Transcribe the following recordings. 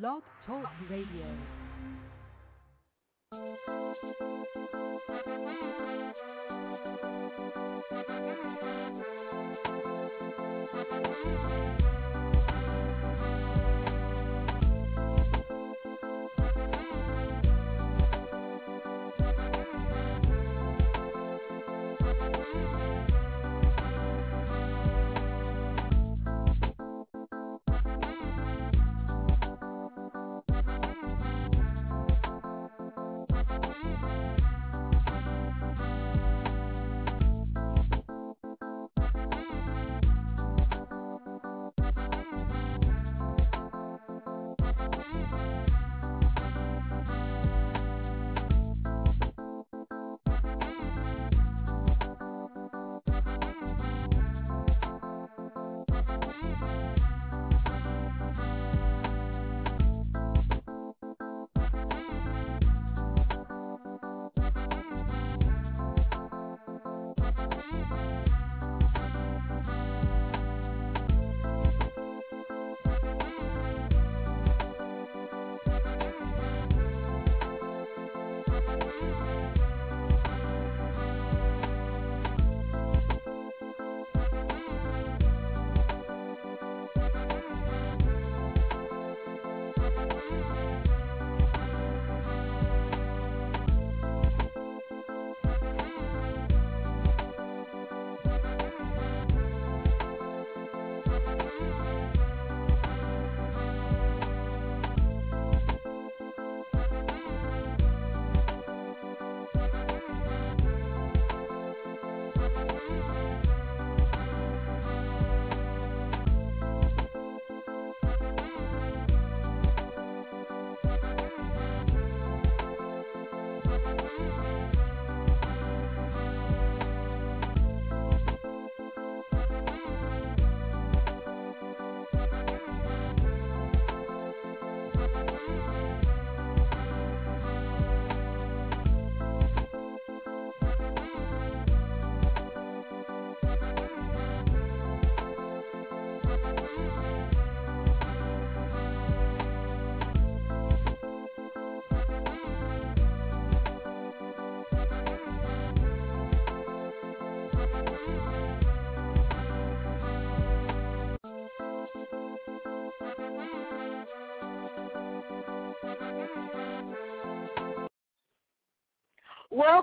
Blog Talk Radio.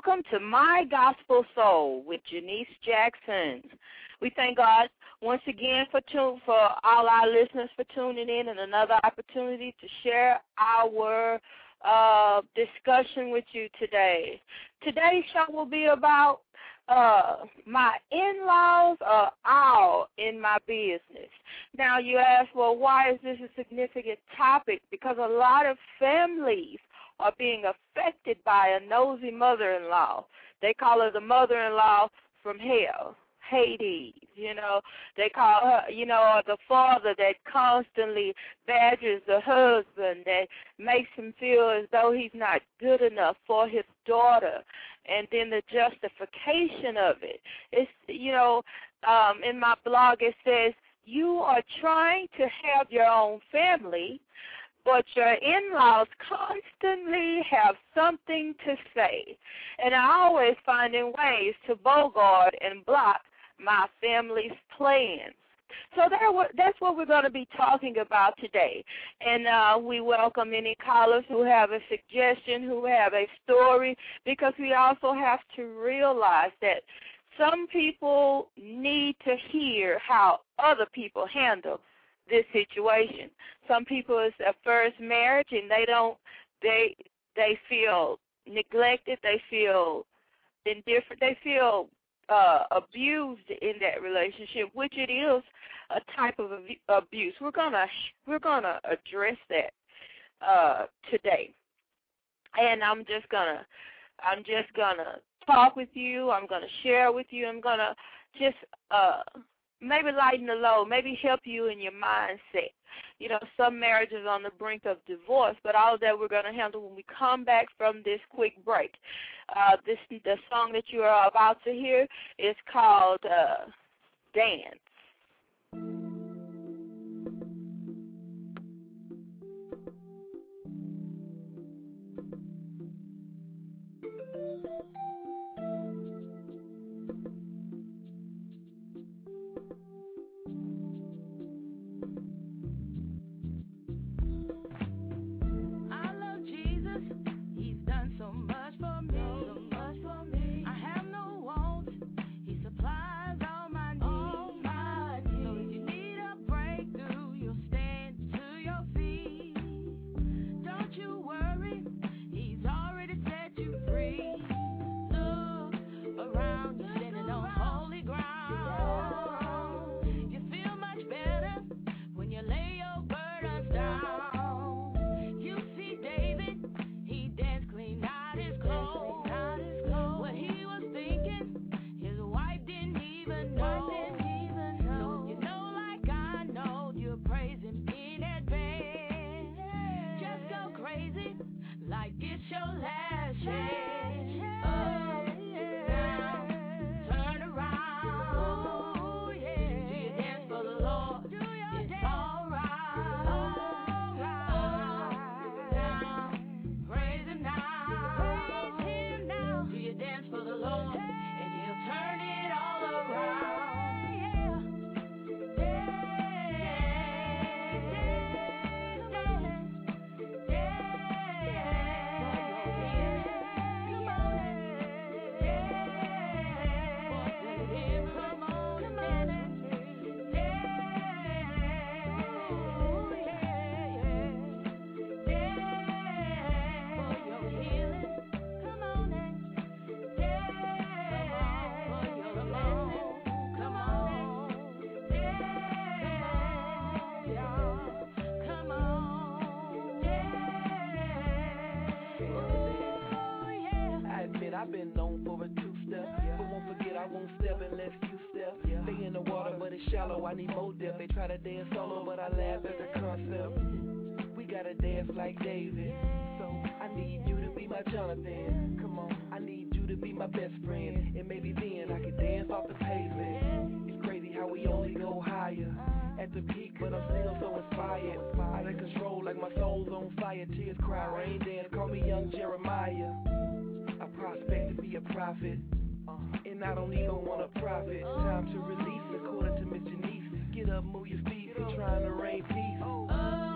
Welcome to My Gospel Soul with Janice Jackson. We thank God once again for tune, for all our listeners for tuning in and another opportunity to share our uh, discussion with you today. Today's show will be about uh, my in-laws are all in my business. Now you ask, well, why is this a significant topic? Because a lot of families are being affected by a nosy mother-in-law. They call her the mother-in-law from hell. Hades, you know, they call her, you know, the father that constantly badgers the husband, that makes him feel as though he's not good enough for his daughter, and then the justification of it. It's, you know, um, in my blog it says you are trying to have your own family, but your in-laws constantly have something to say, and are always finding ways to bogart and block my family's plans. So that's what we're going to be talking about today. And uh, we welcome any callers who have a suggestion, who have a story, because we also have to realize that some people need to hear how other people handle this situation. Some people it's their first marriage and they don't they they feel neglected, they feel indifferent, they feel uh, abused in that relationship, which it is a type of abuse. We're gonna we're gonna address that uh, today, and I'm just gonna I'm just gonna talk with you. I'm gonna share with you. I'm gonna just uh, maybe lighten the load, maybe help you in your mindset. You know, some marriages on the brink of divorce, but all that we're going to handle when we come back from this quick break. Uh, this the song that you are about to hear is called uh, "Dance." Shallow, I need more depth. They try to dance solo, but I laugh at the concept. We gotta dance like David. So I need you to be my Jonathan. Come on, I need you to be my best friend. And maybe then I can dance off the pavement. It's crazy how we only go higher. At the peak, but I'm still so inspired. Out of control, like my soul's on fire. Tears cry, rain dance, call me young Jeremiah. I prospect to be a prophet. And I don't even want a profit. Time to release, according to Miss Janice. Get up, move your feet, we're trying to rain peace. Oh.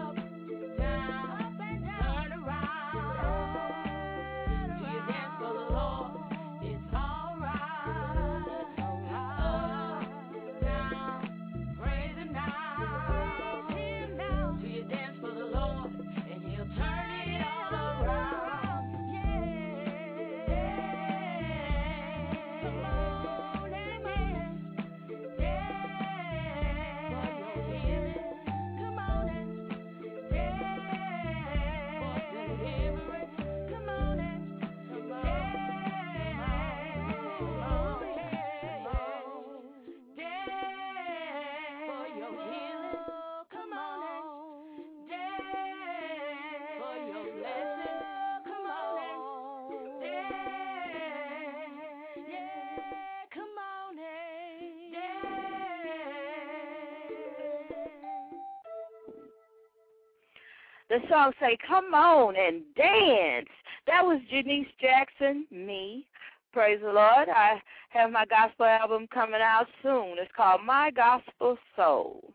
The song say, "Come on and dance." That was Janice Jackson, me. Praise the Lord. I have my gospel album coming out soon. It's called My Gospel Soul.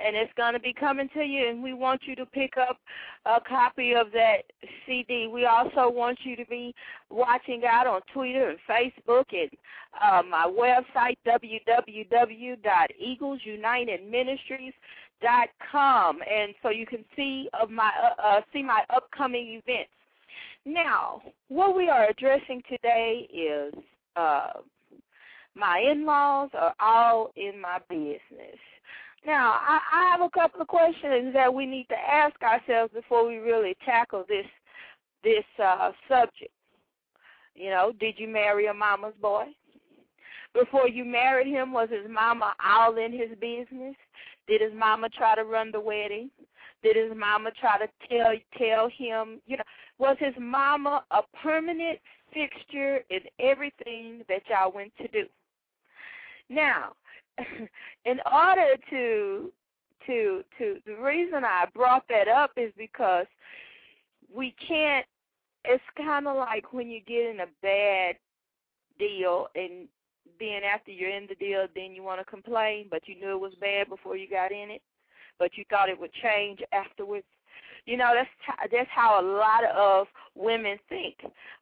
And it's going to be coming to you, and we want you to pick up a copy of that CD. We also want you to be watching out on Twitter and Facebook and uh, my website, www.eaglesunitedministries.com, and so you can see of my uh, uh, see my upcoming events. Now, what we are addressing today is uh, my in-laws are all in my business. Now, I, I have a couple of questions that we need to ask ourselves before we really tackle this this uh, subject. You know, did you marry a mama's boy? Before you married him, was his mama all in his business? Did his mama try to run the wedding? Did his mama try to tell tell him, you know, was his mama a permanent fixture in everything that y'all went to do? Now, in order to to to the reason I brought that up is because we can't it's kind of like when you get in a bad deal and then after you're in the deal then you want to complain but you knew it was bad before you got in it but you thought it would change afterwards. You know that's that's how a lot of women think.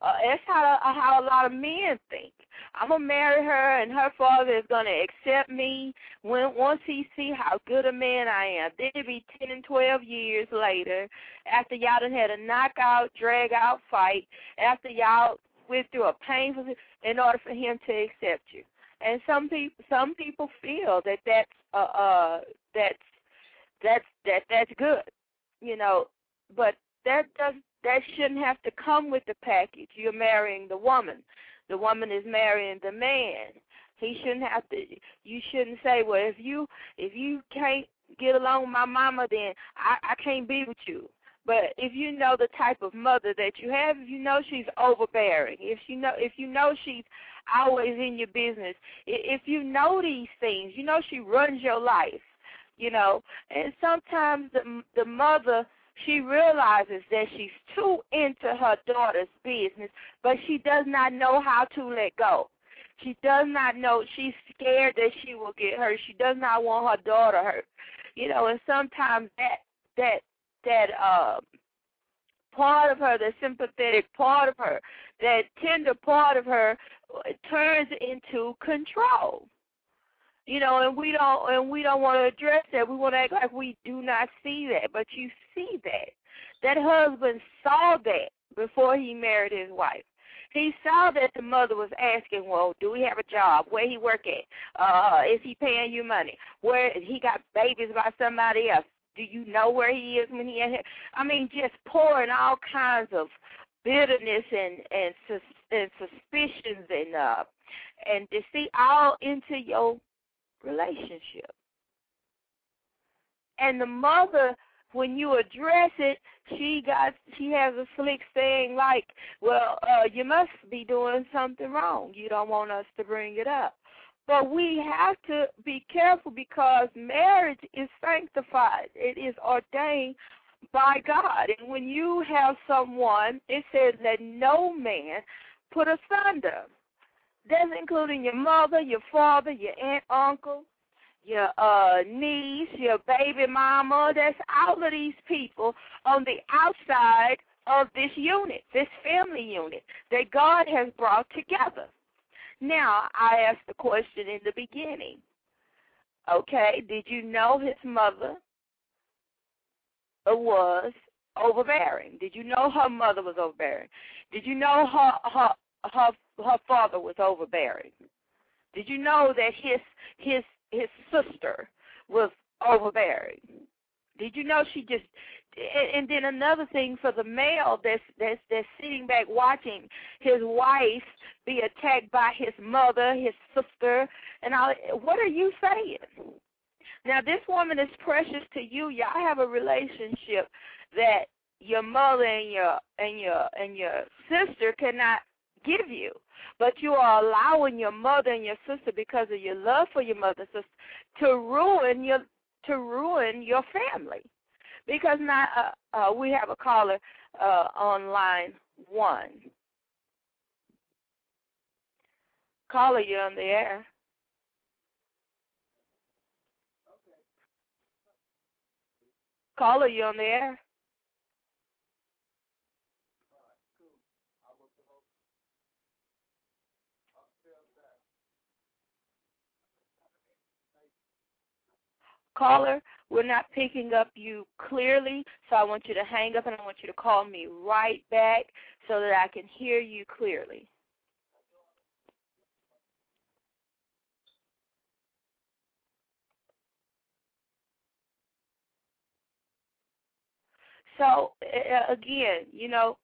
Uh, that's how how a lot of men think. I'm to marry her and her father is to accept me when once he see how good a man i am. Then it'll be ten and twelve years later after y'all done had a knockout drag out fight after y'all went through a painful in order for him to accept you. And some people some people feel that that's uh uh that's that's that that's good you know but that does that shouldn't have to come with the package. You're marrying the woman. The woman is marrying the man. He shouldn't have to you shouldn't say well if you if you can't get along with my mama then i i can't be but if you know the type of mother that you have if you know she's overbearing if you know if you know she's always in your business if you know these things you know she runs your life you know? And sometimes the the mother she realizes that she's too into her daughter's business but she does not know how to let go. She does not know she's scared that she will get hurt. She does not want her daughter hurt you know? And sometimes that that that um part of her the sympathetic part of her that tender part of her uh, turns into control you know, and we don't and we don't want to address that. We want to act like we do not see that, but you see that. That husband saw that before he married his wife. He saw that the mother was asking, "Well, do we have a job? Where he work at? Uh, is he paying you money? Where he got babies by somebody else? Do you know where he is when he? I mean, just pouring all kinds of bitterness and and and suspicions and uh and deceit all into your relationship. and the mother when you address it, she got she has a slick saying like, "Well, uh, you must be doing something wrong. You don't want us to bring it up." But we have to be careful because marriage is sanctified. It is ordained by God. And when you have someone, it says that no man put asunder. That's including your mother, your father, your aunt, uncle, your uh, niece, your baby mama. That's all of these people on the outside of this unit, this family unit that God has brought together. Now, I asked the question in the beginning. Okay, did you know his mother was overbearing? Did you know her mother was overbearing? Did you know her her her her father was overbearing? Did you know that his his his sister was overbearing? Did you know she just and then another thing for the male that's that's that's sitting back watching his wife be attacked by his mother, his sister, and all. What are you saying? Now this woman is precious to you. Y'all have a relationship that your mother and your and your and your sister cannot give you. But you are allowing your mother and your sister because of your love for your mother and sister to ruin your to ruin your family. Because now uh, uh, we have a caller uh, on line one. Caller, you on the air. Caller, you on the air. Caller, we're not picking up you clearly, so I want you to hang up and I want you to call me right back so that I can hear you clearly. So again, you know,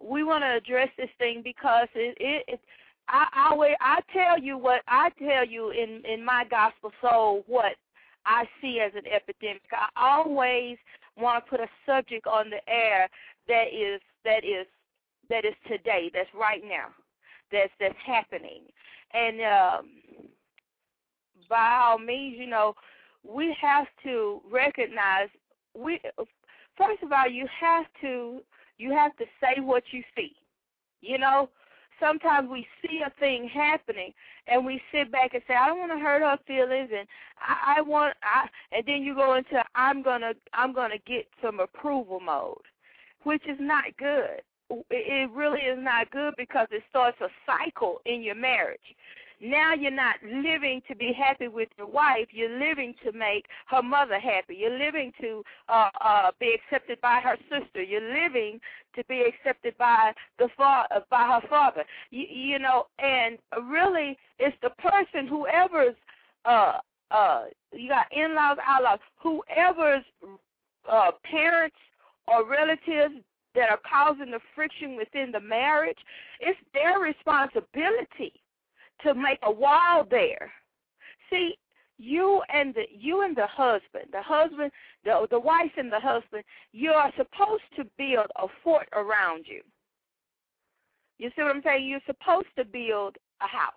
we want to address this thing because it, it, it I, I I tell you what I tell you in in my gospel soul what I see as an epidemic. I always want to put a subject on the air that is that is that is today, that's right now, that's that's happening, and um, by all means, you know, we have to recognize we first of all you have to you have to say what you see, you know sometimes we see a thing happening and we sit back and say, I don't want to hurt her feelings and I, I want I and then you go into I'm gonna I'm gonna get some approval mode, which is not good. It really is not good because it starts a cycle in your marriage. Now you're not living to be happy with your wife. You're living to make her mother happy. You're living to uh, uh, be accepted by her sister. You're living to be accepted by the fa- uh, by her father. You, you know, and really, it's the person whoever's uh uh you got in-laws, outlaws, whoever's uh parents or relatives that are causing the friction within the marriage, it's their responsibility to make a wall there. See, you and the you and the husband, the husband, the the wife and the husband, you are supposed to build a fort around you. You see what I'm saying? You're supposed to build a house.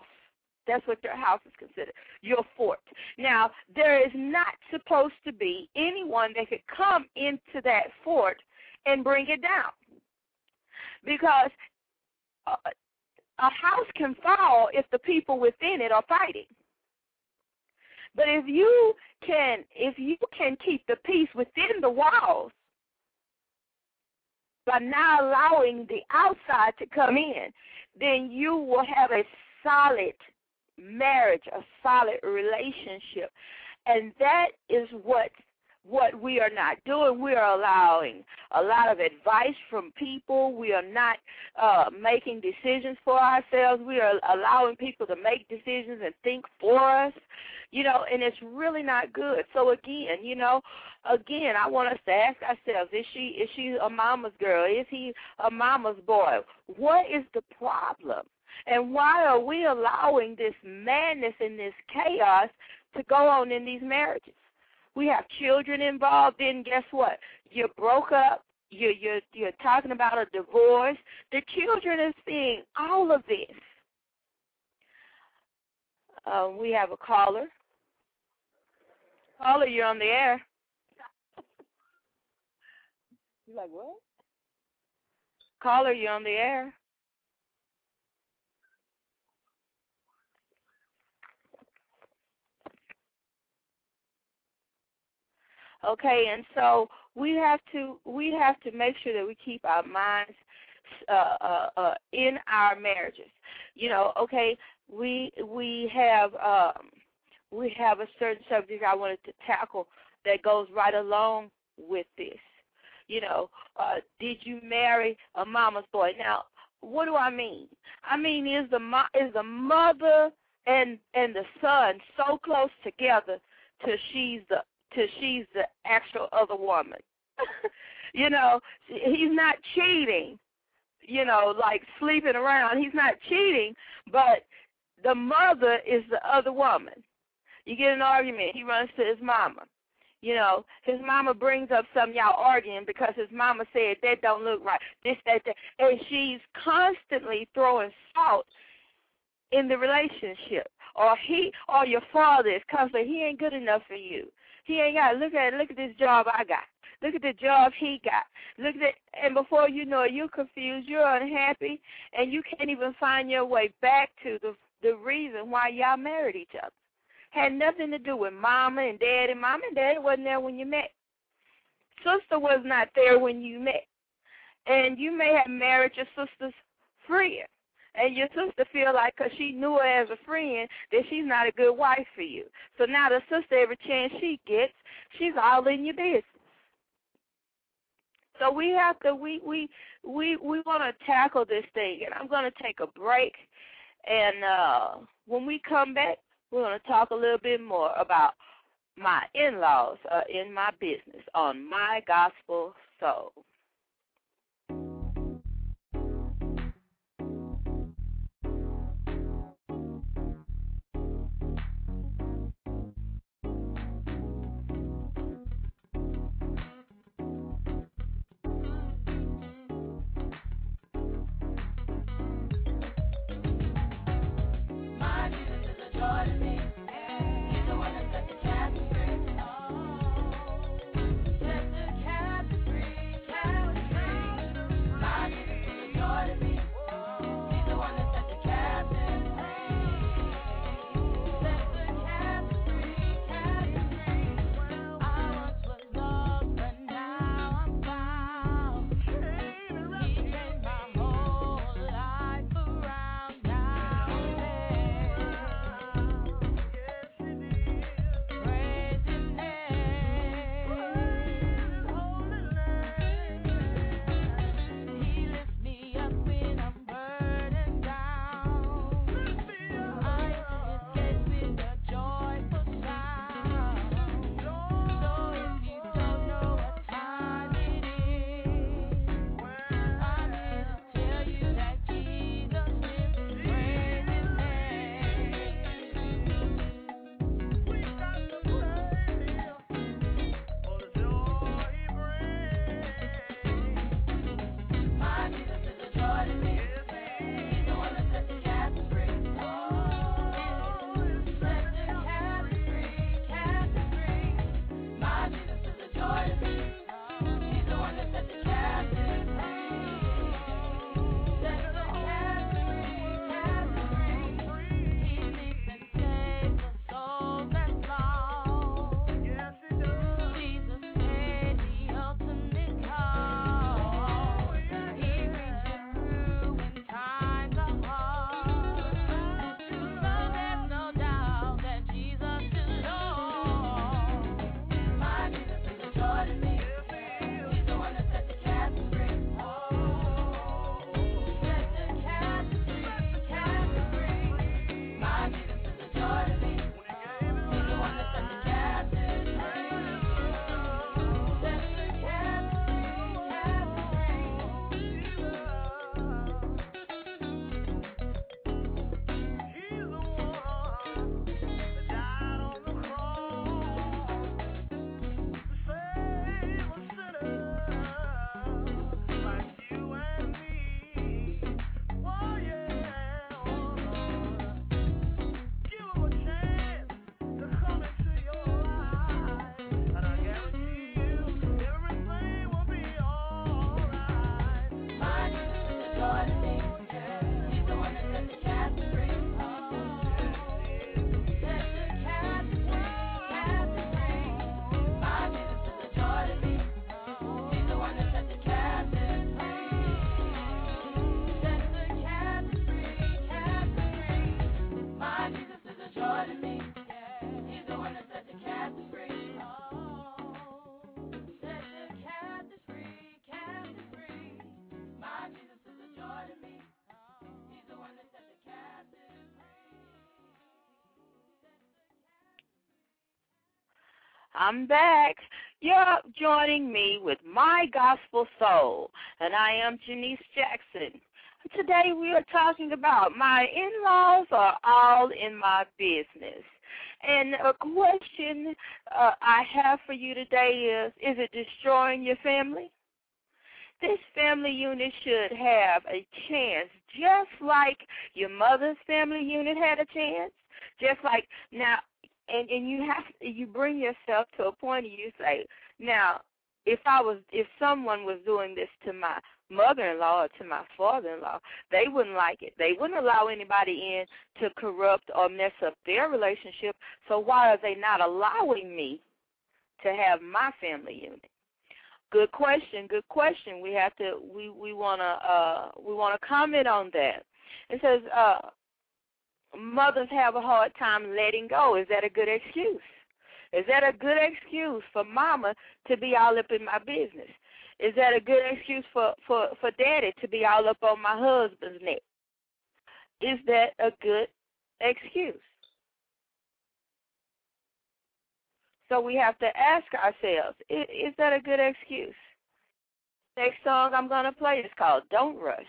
That's what your house is considered, your fort. Now, there is not supposed to be anyone that could come into that fort and bring it down. Because uh, a house can fall if the people within it are fighting. But if you can if you can keep the peace within the walls by not allowing the outside to come in, then you will have a solid marriage, a solid relationship. And that is what what we are not doing. We are allowing a lot of advice from people. We are not uh, making decisions for ourselves. We are allowing people to make decisions and think for us. You know, and it's really not good. So again, you know, again, I want us to ask ourselves: Is she is she a mama's girl? Is he a mama's boy? What is the problem? And why are we allowing this madness and this chaos to go on in these marriages? We have children involved, then guess what? You broke up. You're you're you're talking about a divorce. The children are seeing all of this. Uh, we have a caller. Caller, you're on the air. You like what? Caller, you're on the air. Okay, and so we have to we have to make sure that we keep our minds uh, uh, uh, in our marriages. You know, okay, we we have um, we have a certain subject I wanted to tackle that goes right along with this. You know, uh, did you marry a mama's boy? Now, what do I mean? I mean, is the mo- is the mother and and the son so close together till she's the till she's the actual other woman? you know, he's not cheating. You know, like sleeping around. He's not cheating, but the mother is the other woman. You get an argument, he runs to his mama. You know, his mama brings up some y'all arguing because his mama said that don't look right. This, that, that, and she's constantly throwing salt in the relationship. Or he, or your father is constantly, he ain't good enough for you. He ain't got. Look at, look at this job I got. Look at the job he got. Look at, and before you know it, you're confused, you're unhappy, and you can't even find your way back to the the reason why y'all married each other. Had nothing to do with mama and daddy. Mama and daddy wasn't there when you met. Sister was not there when you met. And you may have married your sister's friend. And your sister feel like because she knew her as a friend that she's not a good wife for you. So now the sister, every chance she gets, she's all in your business. So we have to we we we we want to tackle this thing, and I'm going to take a break. And uh when we come back, we're going to talk a little bit more about my in-laws uh, in my business on my gospel soul. Is a I'm back. You're joining me with My Gospel Soul, and I am Janice Jackson. Today we are talking about my in-laws are all in my business. And a question uh, I have for you today is, is it destroying your family? This family unit should have a chance, just like your mother's family unit had a chance. Just like now, and and you have you bring yourself to a point and you say, now, if I was if someone was doing this to my mother-in-law or to my father-in-law, they wouldn't like it. They wouldn't allow anybody in to corrupt or mess up their relationship. So why are they not allowing me to have my family unit? Good question. Good question. We have to. We we want to. Uh, we want to comment on that. It says uh, mothers have a hard time letting go. Is that a good excuse? Is that a good excuse for mama to be all up in my business? Is that a good excuse for for for daddy to be all up on my husband's neck? Is that a good excuse? So we have to ask ourselves, is, is that a good excuse? Next song I'm going to play is called Don't Rush.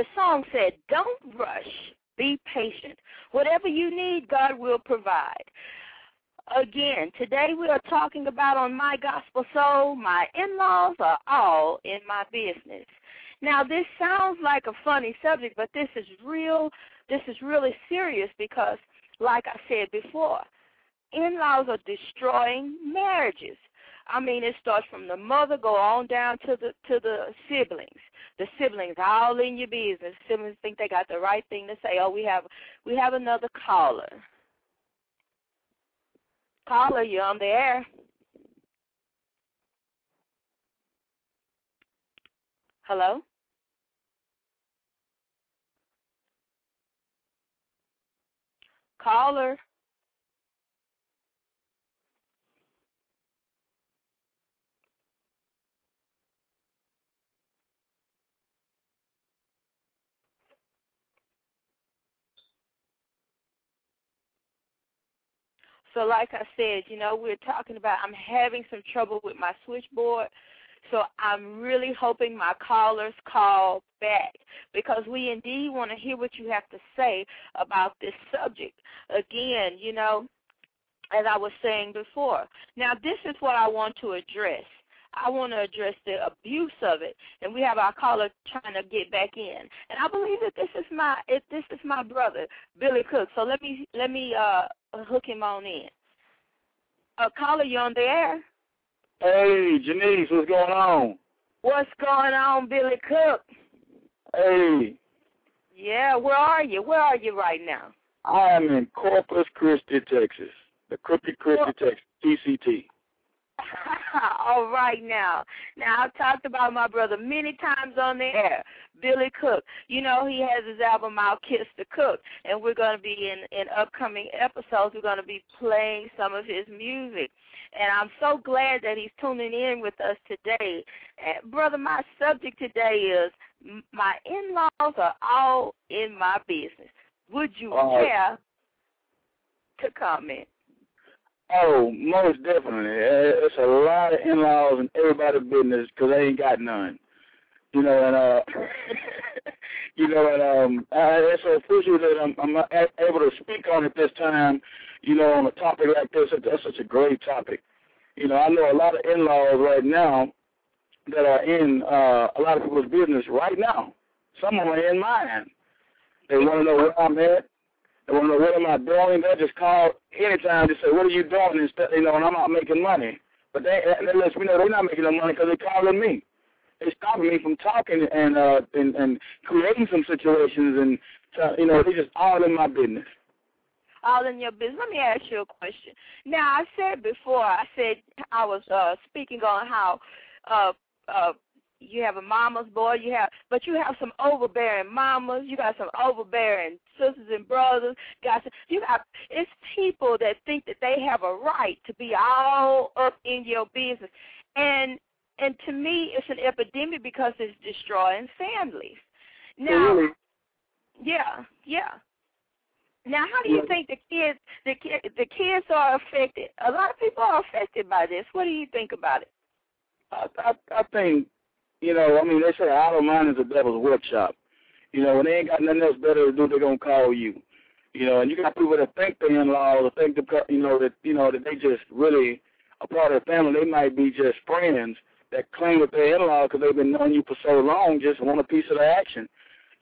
The song said, Don't rush, be patient. Whatever you need, God will provide. Again, today we are talking about on My Gospel Soul, my in laws are all in my business. Now, this sounds like a funny subject, but this is real. This is really serious because, like I said before, in laws are destroying marriages. I mean, it starts from the mother, go on down to the to the siblings. The siblings all in your business. Siblings think they got the right thing to say. Oh, we have we have another caller. Caller, you're on the air. Hello. Caller. So, like I said, you know, we're talking about I'm having some trouble with my switchboard. So, I'm really hoping my callers call back because we indeed want to hear what you have to say about this subject. Again, you know, as I was saying before. Now, this is what I want to address. I want to address the abuse of it, and we have our caller trying to get back in. And I believe that this is my it, this is my brother Billy Cook. So let me let me uh hook him on in. Uh, caller, you on the air? Hey, Janice, what's going on? What's going on, Billy Cook? Hey, Yeah, where are you? Where are you right now? I am in Corpus Christi, Texas. The Crooked Christi, Texas, TCT. All right now. Now I've talked about my brother many times on the air, Billy Cook. You know he has his album out, Kiss the Cook, and we're going to be in in upcoming episodes. We're going to be playing some of his music, and I'm so glad that he's tuning in with us today. And brother, my subject today is my in-laws are all in my business. Would you right. care to comment? Oh, most definitely. Uh, It's a lot of in-laws and everybody business because they ain't got none. You know, and uh, you know, and um, I, it's so official that I'm, I'm not able to speak on it this time. You know, on a topic like this, that's such a great topic. You know, I know a lot of in-laws right now that are in uh, a lot of people's business right now. Some of them are in mine. They want to know where I'm at. To know what am I doing. They just call anytime to say, "What are you doing?" And stuff, you know, and I'm not making money. But they, they let me know they're not making no money because they're calling me. They're stopping me from talking and uh and and creating some situations and uh, you know they're just all in my business. all in your business. Let me ask you a question. Now, I said before, I said I was uh, speaking on how uh, uh, you have a mama's boy, you have, but you have some overbearing mamas. You got some overbearing sisters and brothers. Got some, you got it's people that think that they have a right to be all up in your business, and and to me, it's an epidemic because it's destroying families. Now, really, yeah, yeah. Now, how do you think the kids, the ki- the kids are affected? A lot of people are affected by this. What do you think about it? I, I I think, you know, I mean, they say idle mind is a devil's workshop. You know, when they ain't got nothing else better to do, they're gonna call you. You know, and you got people that think they're in-laws, or think that you know that you know that they just really a part of the family. They might be just friends that claim that they're in-laws because they've been knowing you for so long, just want a piece of the action.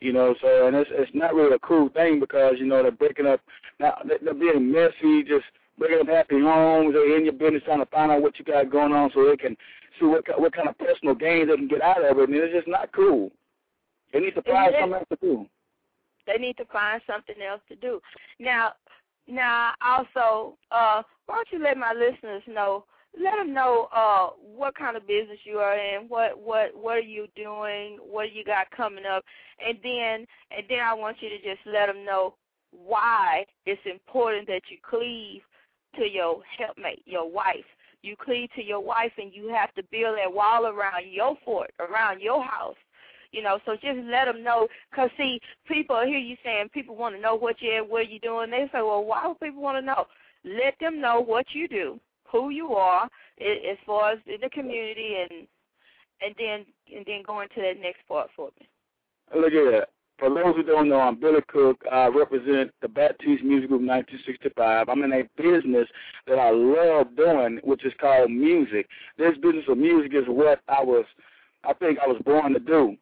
You know, so and it's it's not really a cool thing because you know they're breaking up. Now they're being messy, just breaking up happy homes. They're in your business trying to find out what you got going on so they can see what what kind of personal gains they can get out of it. And it's just not cool. They need to find it- something else to do. They need to find something else to do. Now, now also, uh, why don't you let my listeners know? Let them know uh, what kind of business you are in, what what what are you doing, what you got coming up, and then and then I want you to just let them know why it's important that you cleave to your helpmate, your wife. You cleave to your wife, and you have to build that wall around your fort, around your house. You know, so just let them know. Cause see, people hear you saying people want to know what you're, what you're doing. They say, well, why would people want to know? Let them know what you do, who you are, as far as in the community, and and then and then go into that next part for me. Look at that. For those who don't know, I'm Billy Cook. I represent the Baptiste Music Group 1965. I'm in a business that I love doing, which is called music. This business of music is what I was, I think I was born to do.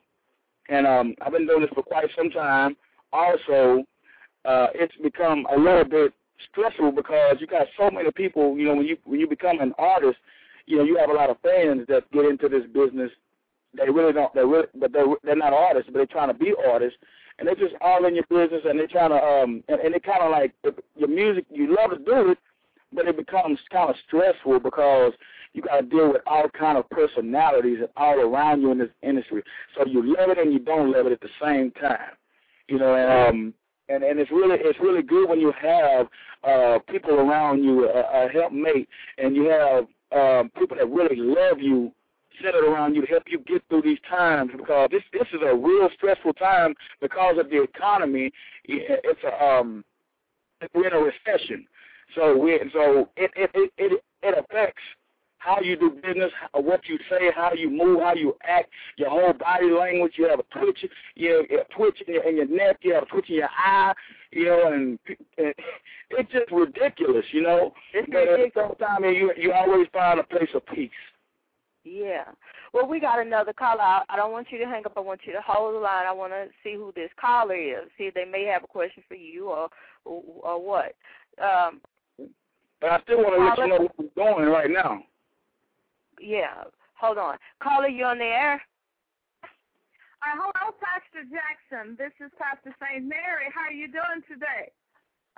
And um, I've been doing this for quite some time. Also, uh, it's become a little bit stressful because you got so many people. You know, when you when you become an artist, you know, you have a lot of fans that get into this business they really don't. They really, but they're they're not artists, but they're trying to be artists, and they're just all in your business, and they're trying to um, and, and it kind of like your music. You love to do it, but it becomes kind of stressful because you got to deal with all kind of personalities and all around you in this industry. So you love it and you don't love it at the same time, you know. And um, and and it's really it's really good when you have uh people around you, a, a helpmate, and you have um people that really love you centered around you to help you get through these times because this this is a real stressful time because of the economy. It's a um we're in a recession, so we so it it it it, it affects how you do business, what you say, how you move, how you act, your whole body language. You have a twitch, you have a twitch in your, in your neck, you have a twitch in your eye, you know, and, and it's just ridiculous, you know. It's but at the same time, you you always find a place of peace. Yeah. Well, we got another caller. I, I don't want you to hang up. I want you to hold the line. I want to see who this caller is. See if they may have a question for you or or, or what. Um, But I still want to let you know what we're doing right now. yeah. Hold on. Caller, you on the air? Uh, hello, Pastor Jackson. This is Pastor St. Mary. How are you doing today?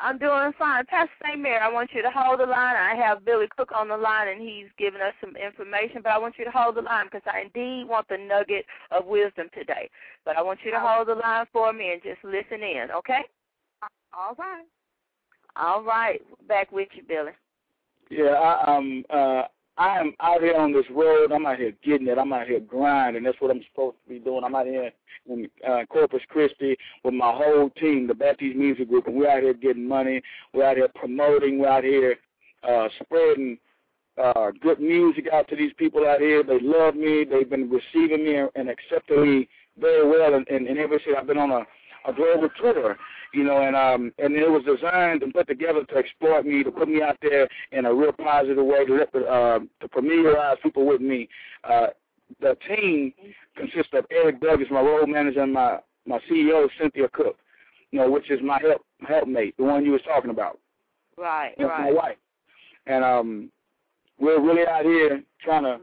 I'm doing fine. Pastor St. Mary, I want you to hold the line. I have Billy Cook on the line, and he's giving us some information, but I want you to hold the line because I indeed want the nugget of wisdom today. But I want you to hold the line for me and just listen in, okay? All right. All right. Back with you, Billy. Yeah, I, um, uh, I am out here on this road. I'm out here getting it. I'm out here grinding. That's what I'm supposed to be doing. I'm out here in uh, Corpus Christi with my whole team, the Baptist Music Group, and we're out here getting money. We're out here promoting. We're out here uh, spreading uh, good music out to these people out here. They love me. They've been receiving me and accepting me very well. And, and, and ever since I've been on a, a global tour, you know, and um, and it was designed and put together to exploit me, to put me out there in a real positive way, to let the, uh, to familiarize people with me. Uh, the team consists of Eric Douglas, my road manager, and my my CEO, Cynthia Cook, you know, which is my help helpmate, the one you was talking about. Right, That's right. my wife. And um, we're really out here trying to.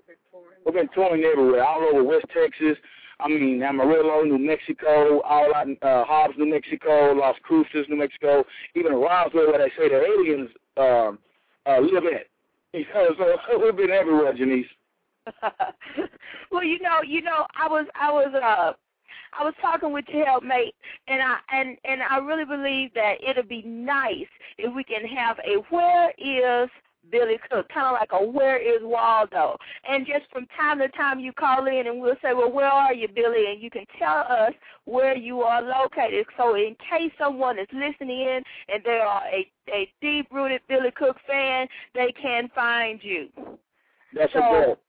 We've been touring everywhere, all over West Texas. I mean, Amarillo, New Mexico, all out in uh, Hobbs, New Mexico, Las Cruces, New Mexico, even Roswell, where they say the aliens um, uh, live at. Know, so we've been everywhere, Janice. well, you know, you know, I was, I was, uh, I was talking with your helpmate, and I and and I really believe that it'll be nice if we can have a where is Billy Cook, kind of like a where is Waldo, and just from time to time you call in and we'll say, well, where are you, Billy, and you can tell us where you are located. So in case someone is listening in and they are a a deep rooted Billy Cook fan, they can find you. That's So- a goal.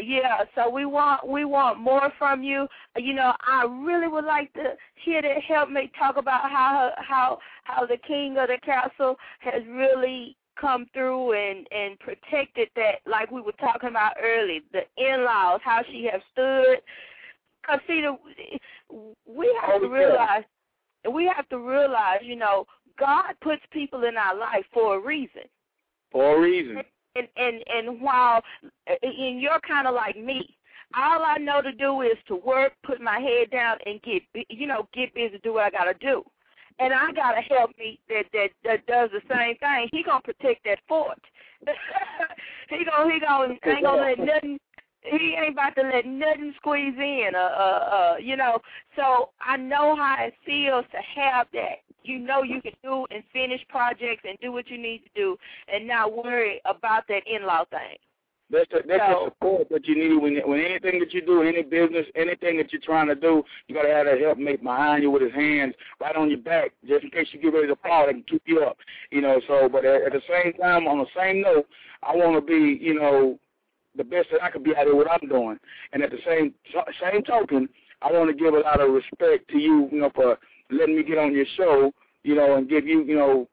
Yeah, so we want we want more from you. You know, I really would like to hear that help me talk about how how how the king of the castle has really come through and and protected that like we were talking about early, the in-laws, how she has stood. Cause see, the, we have Oh, to yeah. realize we have to realize, you know, God puts people in our life for a reason For a reason. and and and while and you're kind of like me all i know to do is to work put my head down and get you know get busy do what i got to do and i got a help me that that that does the same thing. He to protect that fort. He going he going ain't to let nothing he ain't about to let nothing squeeze in uh uh uh you know. So i know how it feels to have that. You know you can do and finish projects and do what you need to do and not worry about that in-law thing. That's the, that's So- the support that you need when when anything that you do, any business, anything that you're trying to do, you gotta have that helpmate behind you with his hands right on your back, just in case you get ready to fall, they can keep you up. You know, so but at, at the same time, on the same note, I want to be, you know, the best that I could be at what I'm doing, and at the same same token, I want to give a lot of respect to you, you know, for letting me get on your show, you know, and give you, you know,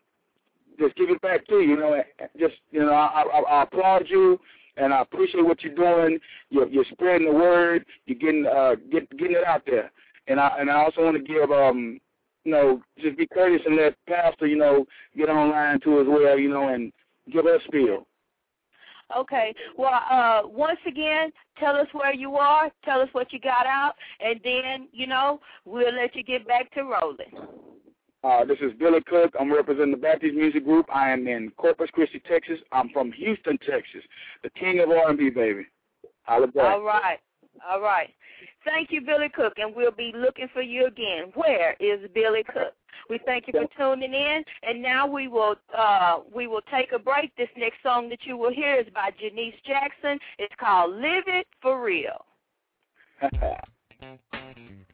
just give it back to you, you know, just you know, I, I, I applaud you and I appreciate what you're doing. You're, you're spreading the word. You're getting uh, get, getting it out there. And I and I also want to give um, you know, just be courteous and let Pastor, you know, get online too as well, you know, and give us spiel. Okay. Well, uh, once again, tell us where you are, tell us what you got out, and then, you know, we'll let you get back to rolling. Uh, this is Billy Cook. I'm representing the Baptist Music Group. I am in Corpus Christi, Texas. I'm from Houston, Texas. The king of R&B, baby. Holla back. All right. All right. Thank you, Billy Cook, and we'll be looking for you again. Where is Billy Cook? We thank you for tuning in, and now we will uh, we will take a break. This next song that you will hear is by Janice Jackson. It's called "Live It for Real."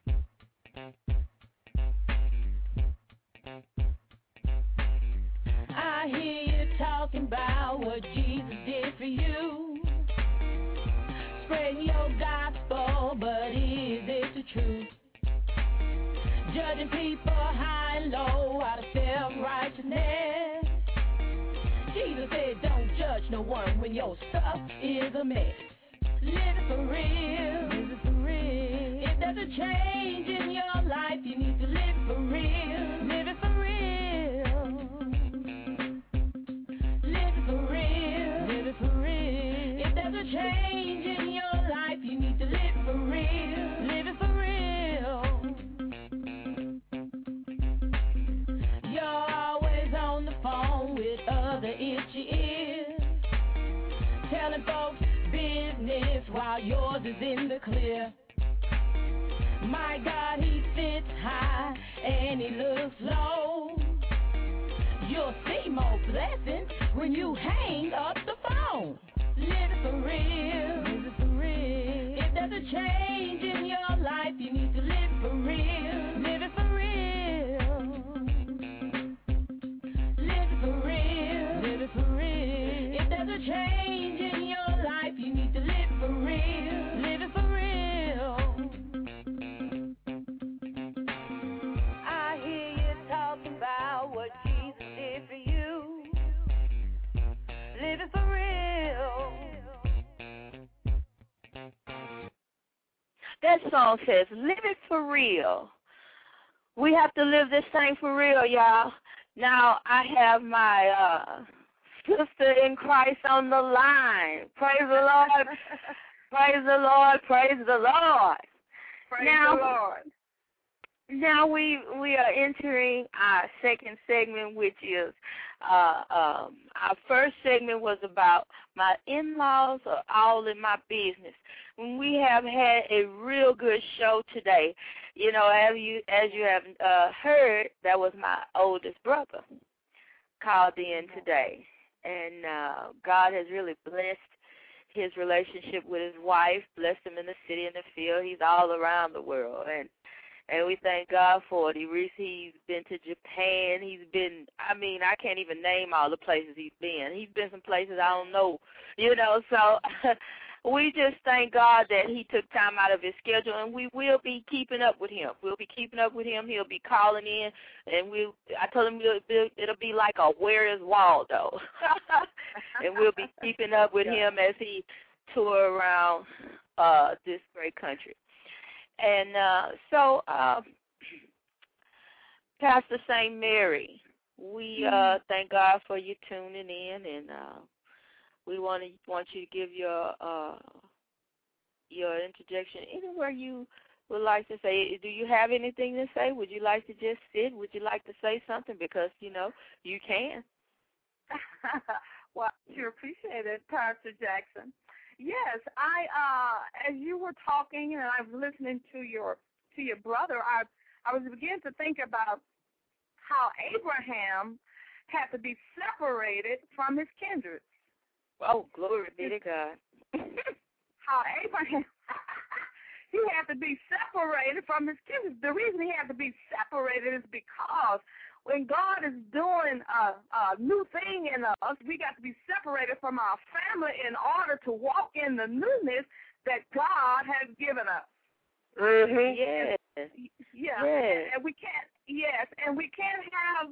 I hear you talking about what Jesus did for you. Spreading your gospel, but is it the truth? Judging people high and low out of self righteousness. Jesus said, Don't judge no one when your stuff is a mess. Live it for real. Live it for real. If there's a change in your life, you need to live for real. While yours is in the clear. My God, That song says, "Live it for real." we have to live this thing for real, y'all. Now I have my uh sister in Christ on the line. Praise the Lord. Praise the Lord. Praise the Lord. Praise Now- the Lord. Now we we are entering our second segment, which is uh, um, our first segment was about my in-laws are all in my business. When we have had a real good show today, you know, as you as you have uh, heard, that was my oldest brother called in today, and uh, God has really blessed his relationship with his wife, blessed him in the city and the field. He's all around the world, and and we thank God for it. He re- he's been to Japan. He's been I mean, I can't even name all the places he's been. He's been some places I don't know. You know, so we just thank God that he took time out of his schedule and we will be keeping up with him. We'll be keeping up with him. He'll be calling in and we I told him it'll be, it'll be like a where is Waldo. and we'll be keeping up with him as he tour around uh this great country. And uh, so, uh, Pastor St. Mary, we uh, thank God for you tuning in, and uh, we want to want you to give your uh, your interjection anywhere you would like to say. Do you have anything to say? Would you like to just sit? Would you like to say something? Because you know you can. well, sure appreciate it, Pastor Jackson. Yes, I uh as you were talking and I was listening to your to your brother, I I was beginning to think about how Abraham had to be separated from his kindred. Oh, glory be to God. how Abraham he had to be separated from his kindred. The reason he had to be separated is because when God is doing a, a new thing in us, we got to be separated from our family in order to walk in the newness that God has given us. Mm-hmm. Yes. Yeah, Yes. and we can't. Yes, and we can't have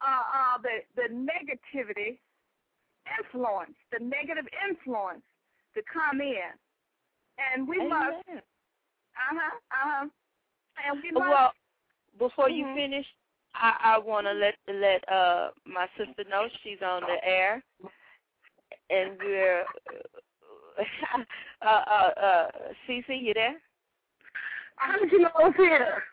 uh, uh, the the negativity influence, the negative influence to come in, and we must. Uh huh. Uh huh. And we must. Well, before you Mhm. finish, I, I want to let let uh my sister know she's on the air, and we're uh uh uh Cece, you there? How did you know I was here?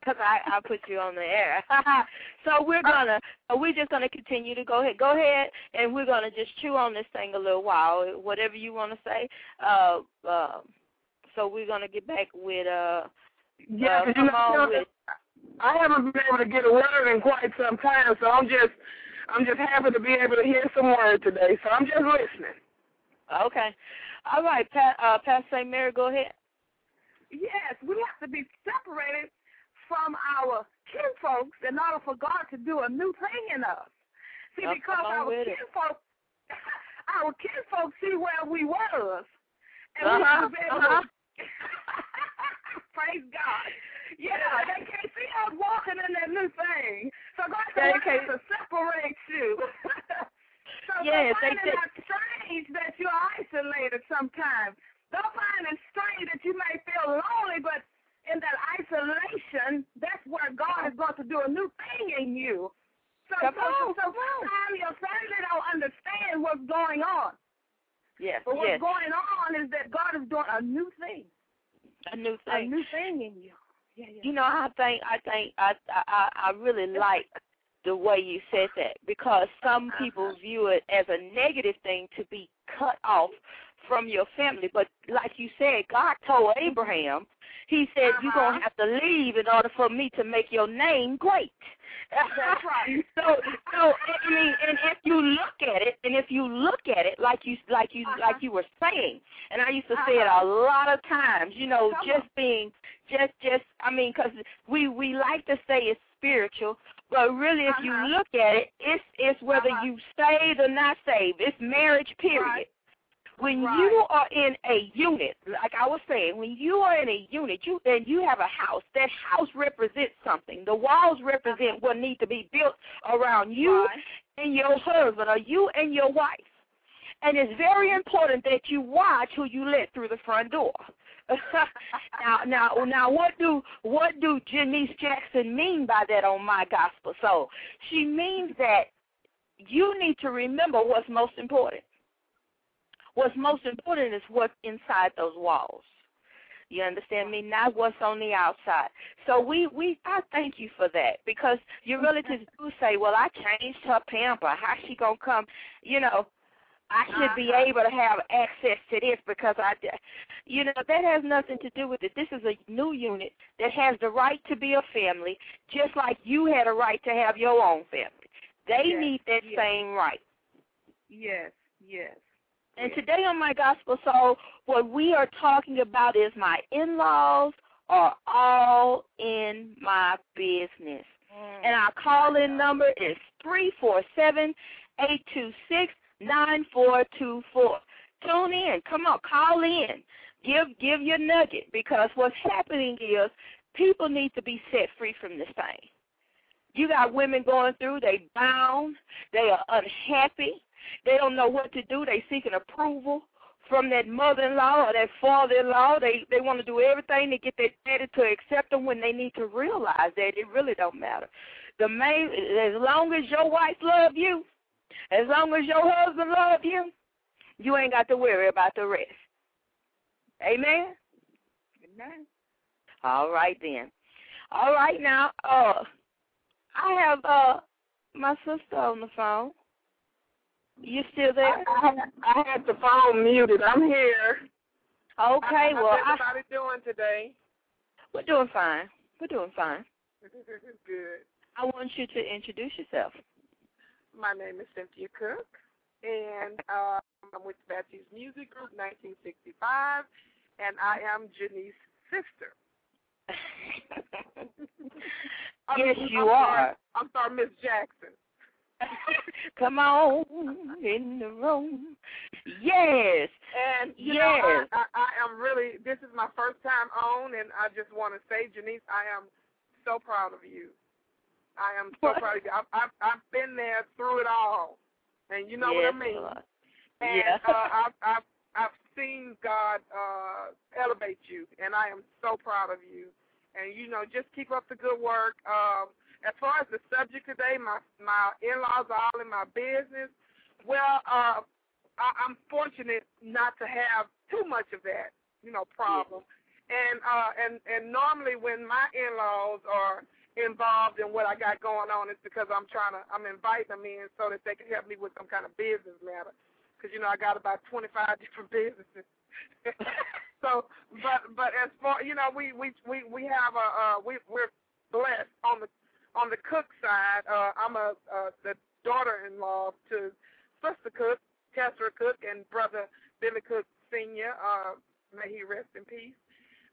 Because I I put you on the air. so we're gonna uh, we're just gonna continue to go ahead go ahead, and we're gonna just chew on this thing a little while. Whatever you want to say. Uh, uh, so we're gonna get back with uh. Yeah, uh, 'cause come on with I haven't been able to get a word in quite some time, so I'm just I'm just happy to be able to hear some word today. So I'm just listening. Okay. All right, Pat, uh, Pastor St. Mary, go ahead. Yes, we have to be separated from our kinfolks in order for God to do a new thing in us. See, because our with it. kinfolks, our kinfolks see where we was, and we Uh-huh, have to be able uh-huh. to. Praise God. Yeah, they can't see us walking in that new thing. So God They said, can't- to separate you. so Yes, they find it strange that you're isolated sometimes. Don't find it strange that you may feel lonely, but in that isolation, that's where God is going to do a new thing in you. So, Come so, on, so sometimes your family don't understand what's going on. Yes, But what's yes. going on is that God is doing a new thing. A new A new thing in you. Yeah, yeah. You know, I think I think I I I really like the way you said that because some uh-huh. people view it as a negative thing to be cut off from your family. But like you said, God told mm-hmm. Abraham, He said you're Uh-huh. gonna have to leave in order for me to make your name great. That's right. so so I mean, and if you look at it, and if you look at it like you like you Uh-huh. like you were saying, and I used to say it a Uh-huh. lot of times, you know, Come just being just just I mean, because we we like to say it's spiritual, but really, if you Uh-huh. look at it, it's it's whether Uh-huh. you saved or not saved. It's marriage, period. Right. When Right. you are in a unit, like I was saying, when you are in a unit, you and you have a house. That house represents something. The walls represent what needs to be built around you Right. and your husband, or you and your wife. And it's very important that you watch who you let through the front door. now, now, now, what do what do Janice Jackson mean by that on my gospel soul? She means that you need to remember what's most important. What's most important is what's inside those walls. You understand me? Not what's on the outside. So we we I thank you for that because your relatives do say, "Well, I changed her pamper. How she gonna come?" You know, I should be Uh-huh. able to have access to this because I, you know, that has nothing to do with it. This is a new unit that has the right to be a family, just like you had a right to have your own family. They Yes, need that yes. same right. Yes, yes. And today on my gospel soul, what we are talking about is my in-laws are all in my business. Mm. And our call-in number is three four seven eight two six nine four two four. Tune in. Come on, call in. Give give your nugget because what's happening is people need to be set free from this thing. You got women going through, they bound, they are unhappy, they don't know what to do, they seeking approval from that mother in law or that father in law. They they want to do everything to get their daddy to accept them when they need to realize that it really don't matter. The main as long as your wife love you, as long as your husband love you, you ain't got to worry about the rest. Amen. Amen. All right then. All right now, uh I have uh my sister on the phone. You still there? I, I, I had the phone muted. I'm here. Okay, well How's I, everybody doing today? we're doing fine. We're doing fine. Good. I want you to introduce yourself. My name is Cynthia Cook, and uh, I'm with Betsy's Music Group, 1965, and I am Janice's sister. I yes, mean, you I'm are. Sorry, I'm sorry, Miss Jackson. Come on in the room. Yes. And you know, I, Yes. I, I am really. This is my first time on, and I just want to say, Janice, I am so proud of you. I am so proud of you. I've, I've I've been there through it all, and you know yes, what I mean. Lord. And Yeah. uh, I've I've I've seen God uh, elevate you, and I am so proud of you. And you know, just keep up the good work. Um, as far as the subject today, my my in-laws are all in my business. Well, uh, I, I'm fortunate not to have too much of that, you know, problem. And uh, and and normally when my in-laws are involved in what I got going on, it's because I'm trying to I'm inviting them in so that they can help me with some kind of business matter. Because you know I got about 25 different businesses. so, but but as far you know, we we we we have a uh, we we're blessed on the on the cook side. Uh, I'm a uh, the daughter-in-law to Sister Cook, Tessera Cook, and brother Billy Cook Senior. Uh, may he rest in peace.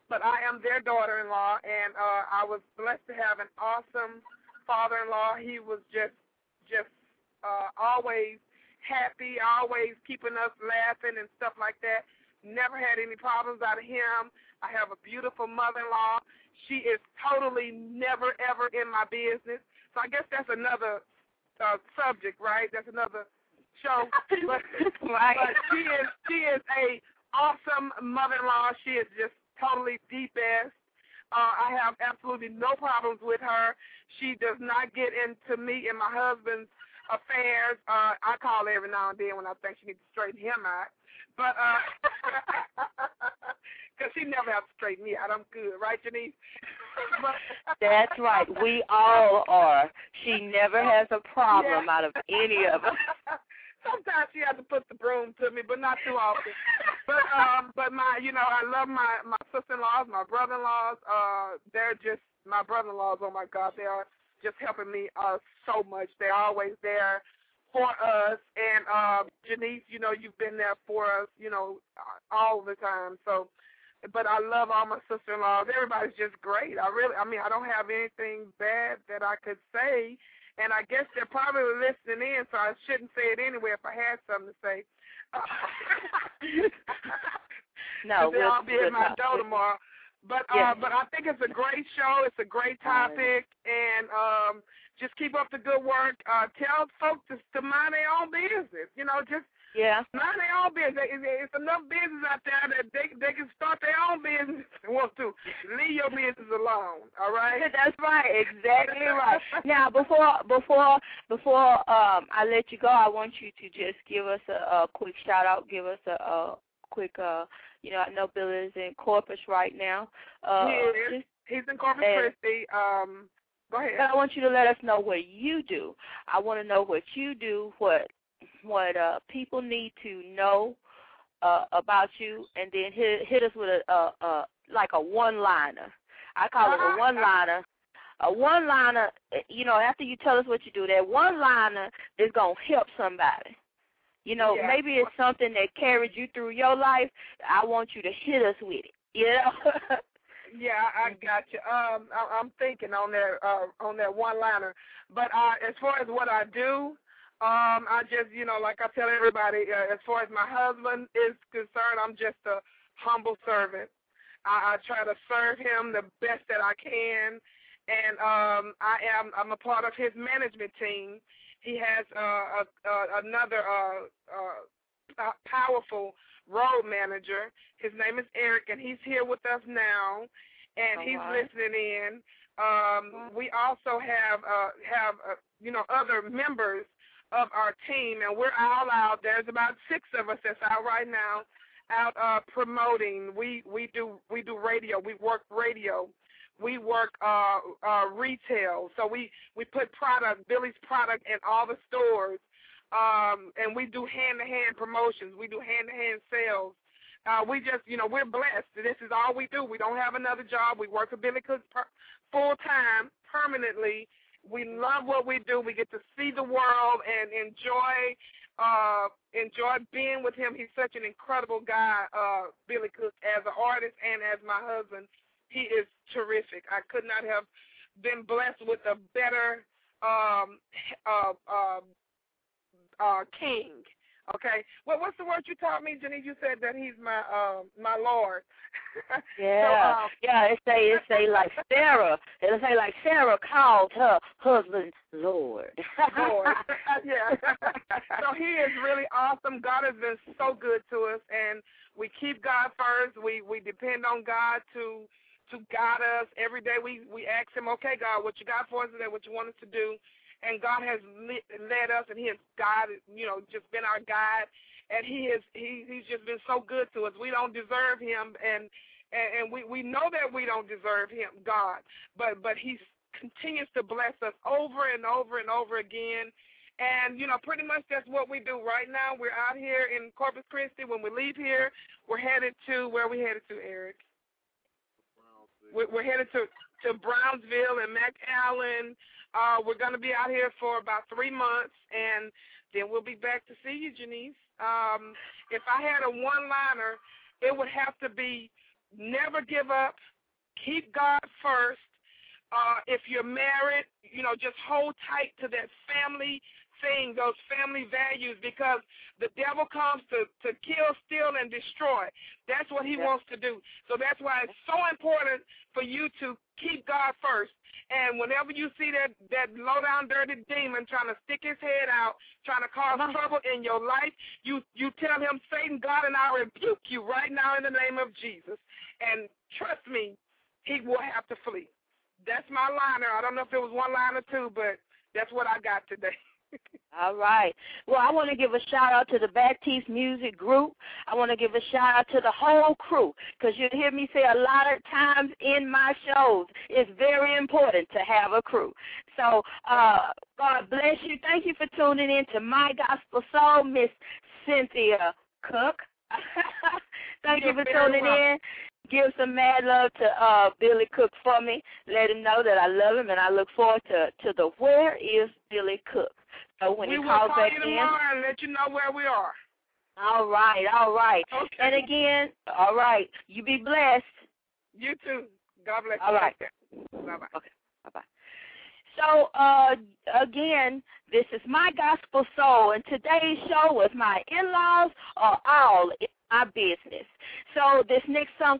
But I am their daughter-in-law, and uh, I was blessed to have an awesome father-in-law. He was just just uh, always happy, always keeping us laughing and stuff like that. Never had any problems out of him. I have a beautiful mother-in-law. She is totally never ever in my business. So I guess that's another uh, subject, right? That's another show. But, Right. but she is she is a awesome mother-in-law. She is just totally the best. Uh, I have absolutely no problems with her. She does not get into me and my husband's affairs. Uh, I call every now and then when I think she needs to straighten him out. But uh 'cause she never has to straighten me out. I'm good, right, Janice? That's right. We all are. She never has a problem out of any of us. Sometimes she has to put the broom to me, but not too often. But um, but my, you know, I love my my sister-in-laws, my brother-in-laws. Uh, they're just my brother-in-laws. Oh my God, they are just helping me uh so much. They're always there for us. And uh, Janice, you know, you've been there for us, you know, all the time. So, but I love all my sister-in-laws. Everybody's just great. I really, I mean, I don't have anything bad that I could say. And I guess they're probably listening in, so I shouldn't say it anyway if I had something to say. No, they'll all be at my not. door tomorrow. But uh, Yes. but I think it's a great show. It's a great topic, and um, just keep up the good work. Uh, tell folks to, to mind their own business. You know, just Yeah. Mind their own business. It's, it's enough business out there that they they can start their own business if they want to. Leave your business alone. All right. That's right, exactly right. Now, before before before um I let you go, I want you to just give us a, a quick shout out. Give us a, a quick uh you know I know Billy is in Corpus right now. Uh, he is. He's in Corpus and- Christi. Um, go ahead. I want you to let us know what you do. I want to know what you do, what what uh people need to know uh about you, and then hit hit us with a, a, a like a one liner. I call it a one liner. A one liner, you know, after you tell us what you do, that one liner is gonna help somebody. You know, Yeah. maybe it's something that carried you through your life. I want you to hit us with it. You know. Yeah, I, I got you. Um, I, I'm thinking on that uh, on that one liner. But uh, as far as what I do, um, I just you know like I tell everybody, uh, as far as my husband is concerned, I'm just a humble servant. I, I try to serve him the best that I can, and um, I am I'm a part of his management team. He has uh, a, a, another uh, uh, powerful road manager. His name is Eric, and he's here with us now, and All he's right. listening in. Um, we also have uh, have uh, you know other members of our team, and we're all out. There's about six of us that's out right now, out uh, promoting. We we do we do radio. We work radio. We work uh, uh, retail. So we we put product Billy's product in all the stores um, and we do hand-to-hand promotions. We do hand-to-hand sales. Uh, we just, you know, we're blessed. This is all we do. We don't have another job. We work for Billy Cooks per- full time, permanently. We love what we do. We get to see the world and enjoy, uh, enjoy being with him. He's such an incredible guy, uh, Billy Cook, as an artist and as my husband. He is terrific. I could not have been blessed with a better um, uh, uh, uh, king. Okay, what what's the word you taught me, Jenny? You said that he's my um my lord. Yeah, So, um, yeah. It say it say like Sarah. It'll say like Sarah called her husband Lord. Lord. yeah. so he is really awesome. God has been so good to us, and we keep God first. We we depend on God to to guide us every day. We we ask Him, okay, God, what you got for us today? What you want us to do? And God has led us, and He has guided, you know, just been our guide. And He has he He's just been so good to us. We don't deserve Him, and and, and we we know that we don't deserve Him, God, but but He continues to bless us over and over and over again. And, you know, pretty much that's what we do right now. We're out here in Corpus Christi. When we leave here, we're headed to, where are we headed to, Eric? We're, we're headed to, to Brownsville and McAllen. Uh, we're going to be out here for about three months, and then we'll be back to see you, Janice. Um, if I had a one-liner, it would have to be never give up, keep God first. Uh, if you're married, you know, just hold tight to that family thing, those family values, because the devil comes to, to kill, steal, and destroy. That's what he Yeah. wants to do. So that's why it's so important for you to keep God first. And whenever you see that that low down dirty demon trying to stick his head out, trying to cause trouble in your life, you you tell him, Satan, God, and I rebuke you right now in the name of Jesus. And trust me, he will have to flee. That's my liner. I don't know if it was one line or two, but that's what I got today. All right. Well, I want to give a shout out to the Baptiste Music Group. I want to give a shout out to the whole crew because you hear me say a lot of times in my shows, it's very important to have a crew. So, uh, God bless you. Thank you for tuning in to My Gospel Soul, Miss Cynthia Cook. Thank you You're for tuning welcome. in. Give some mad love to uh, Billy Cook for me. Let him know that I love him and I look forward to, to the Where is Billy Cook? So when we he will calls call back you in. tomorrow and let you know where we are. All right, all right. Okay. And again, all right. You be blessed. You too. God bless you. All right. Bye bye. Okay. Bye bye. So uh again, this is my gospel soul and today's show was my in laws are all in my business. So this next song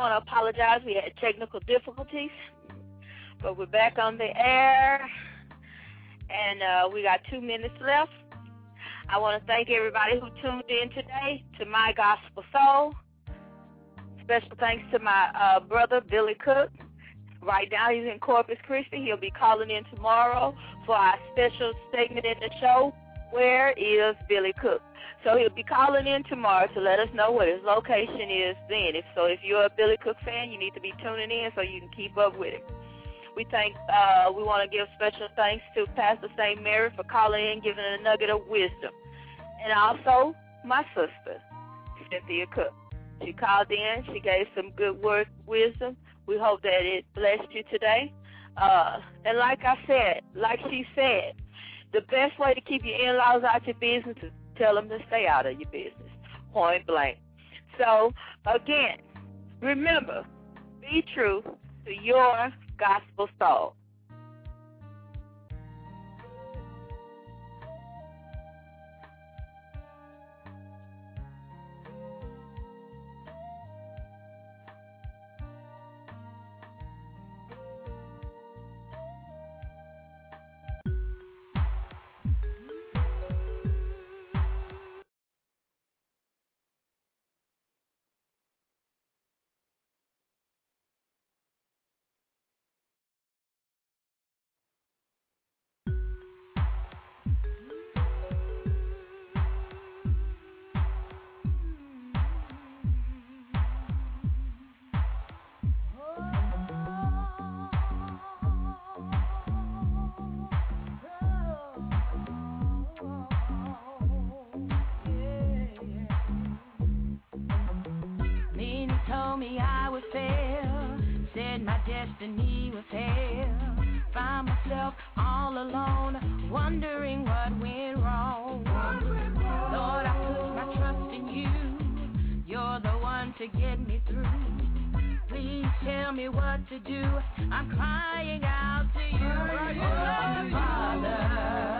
want to apologize. We had technical difficulties, but we're back on the air, and uh, we got two minutes left. I want to thank everybody who tuned in today to My Gospel Soul. Special thanks to my uh, brother, Billy Cook. Right now, he's in Corpus Christi. He'll be calling in tomorrow for our special segment in the show, Where is Billy Cook? So he'll be calling in tomorrow to let us know what his location is then. If so, if you're a Billy Cook fan, you need to be tuning in so you can keep up with him. We thank uh, we want to give special thanks to Pastor St. Mary for calling in, giving a nugget of wisdom, and also my sister Cynthia Cook. She called in. She gave some good word wisdom. We hope that it blessed you today. Uh, and like I said, like she said, the best way to keep your in-laws out of your business is tell them to stay out of your business, point blank. So again, remember, be true to your gospel soul. Myself all alone, wondering what went wrong. Lord, I put my trust in you. You're the one to get me through. Please tell me what to do. I'm crying out to you. Oh, Father,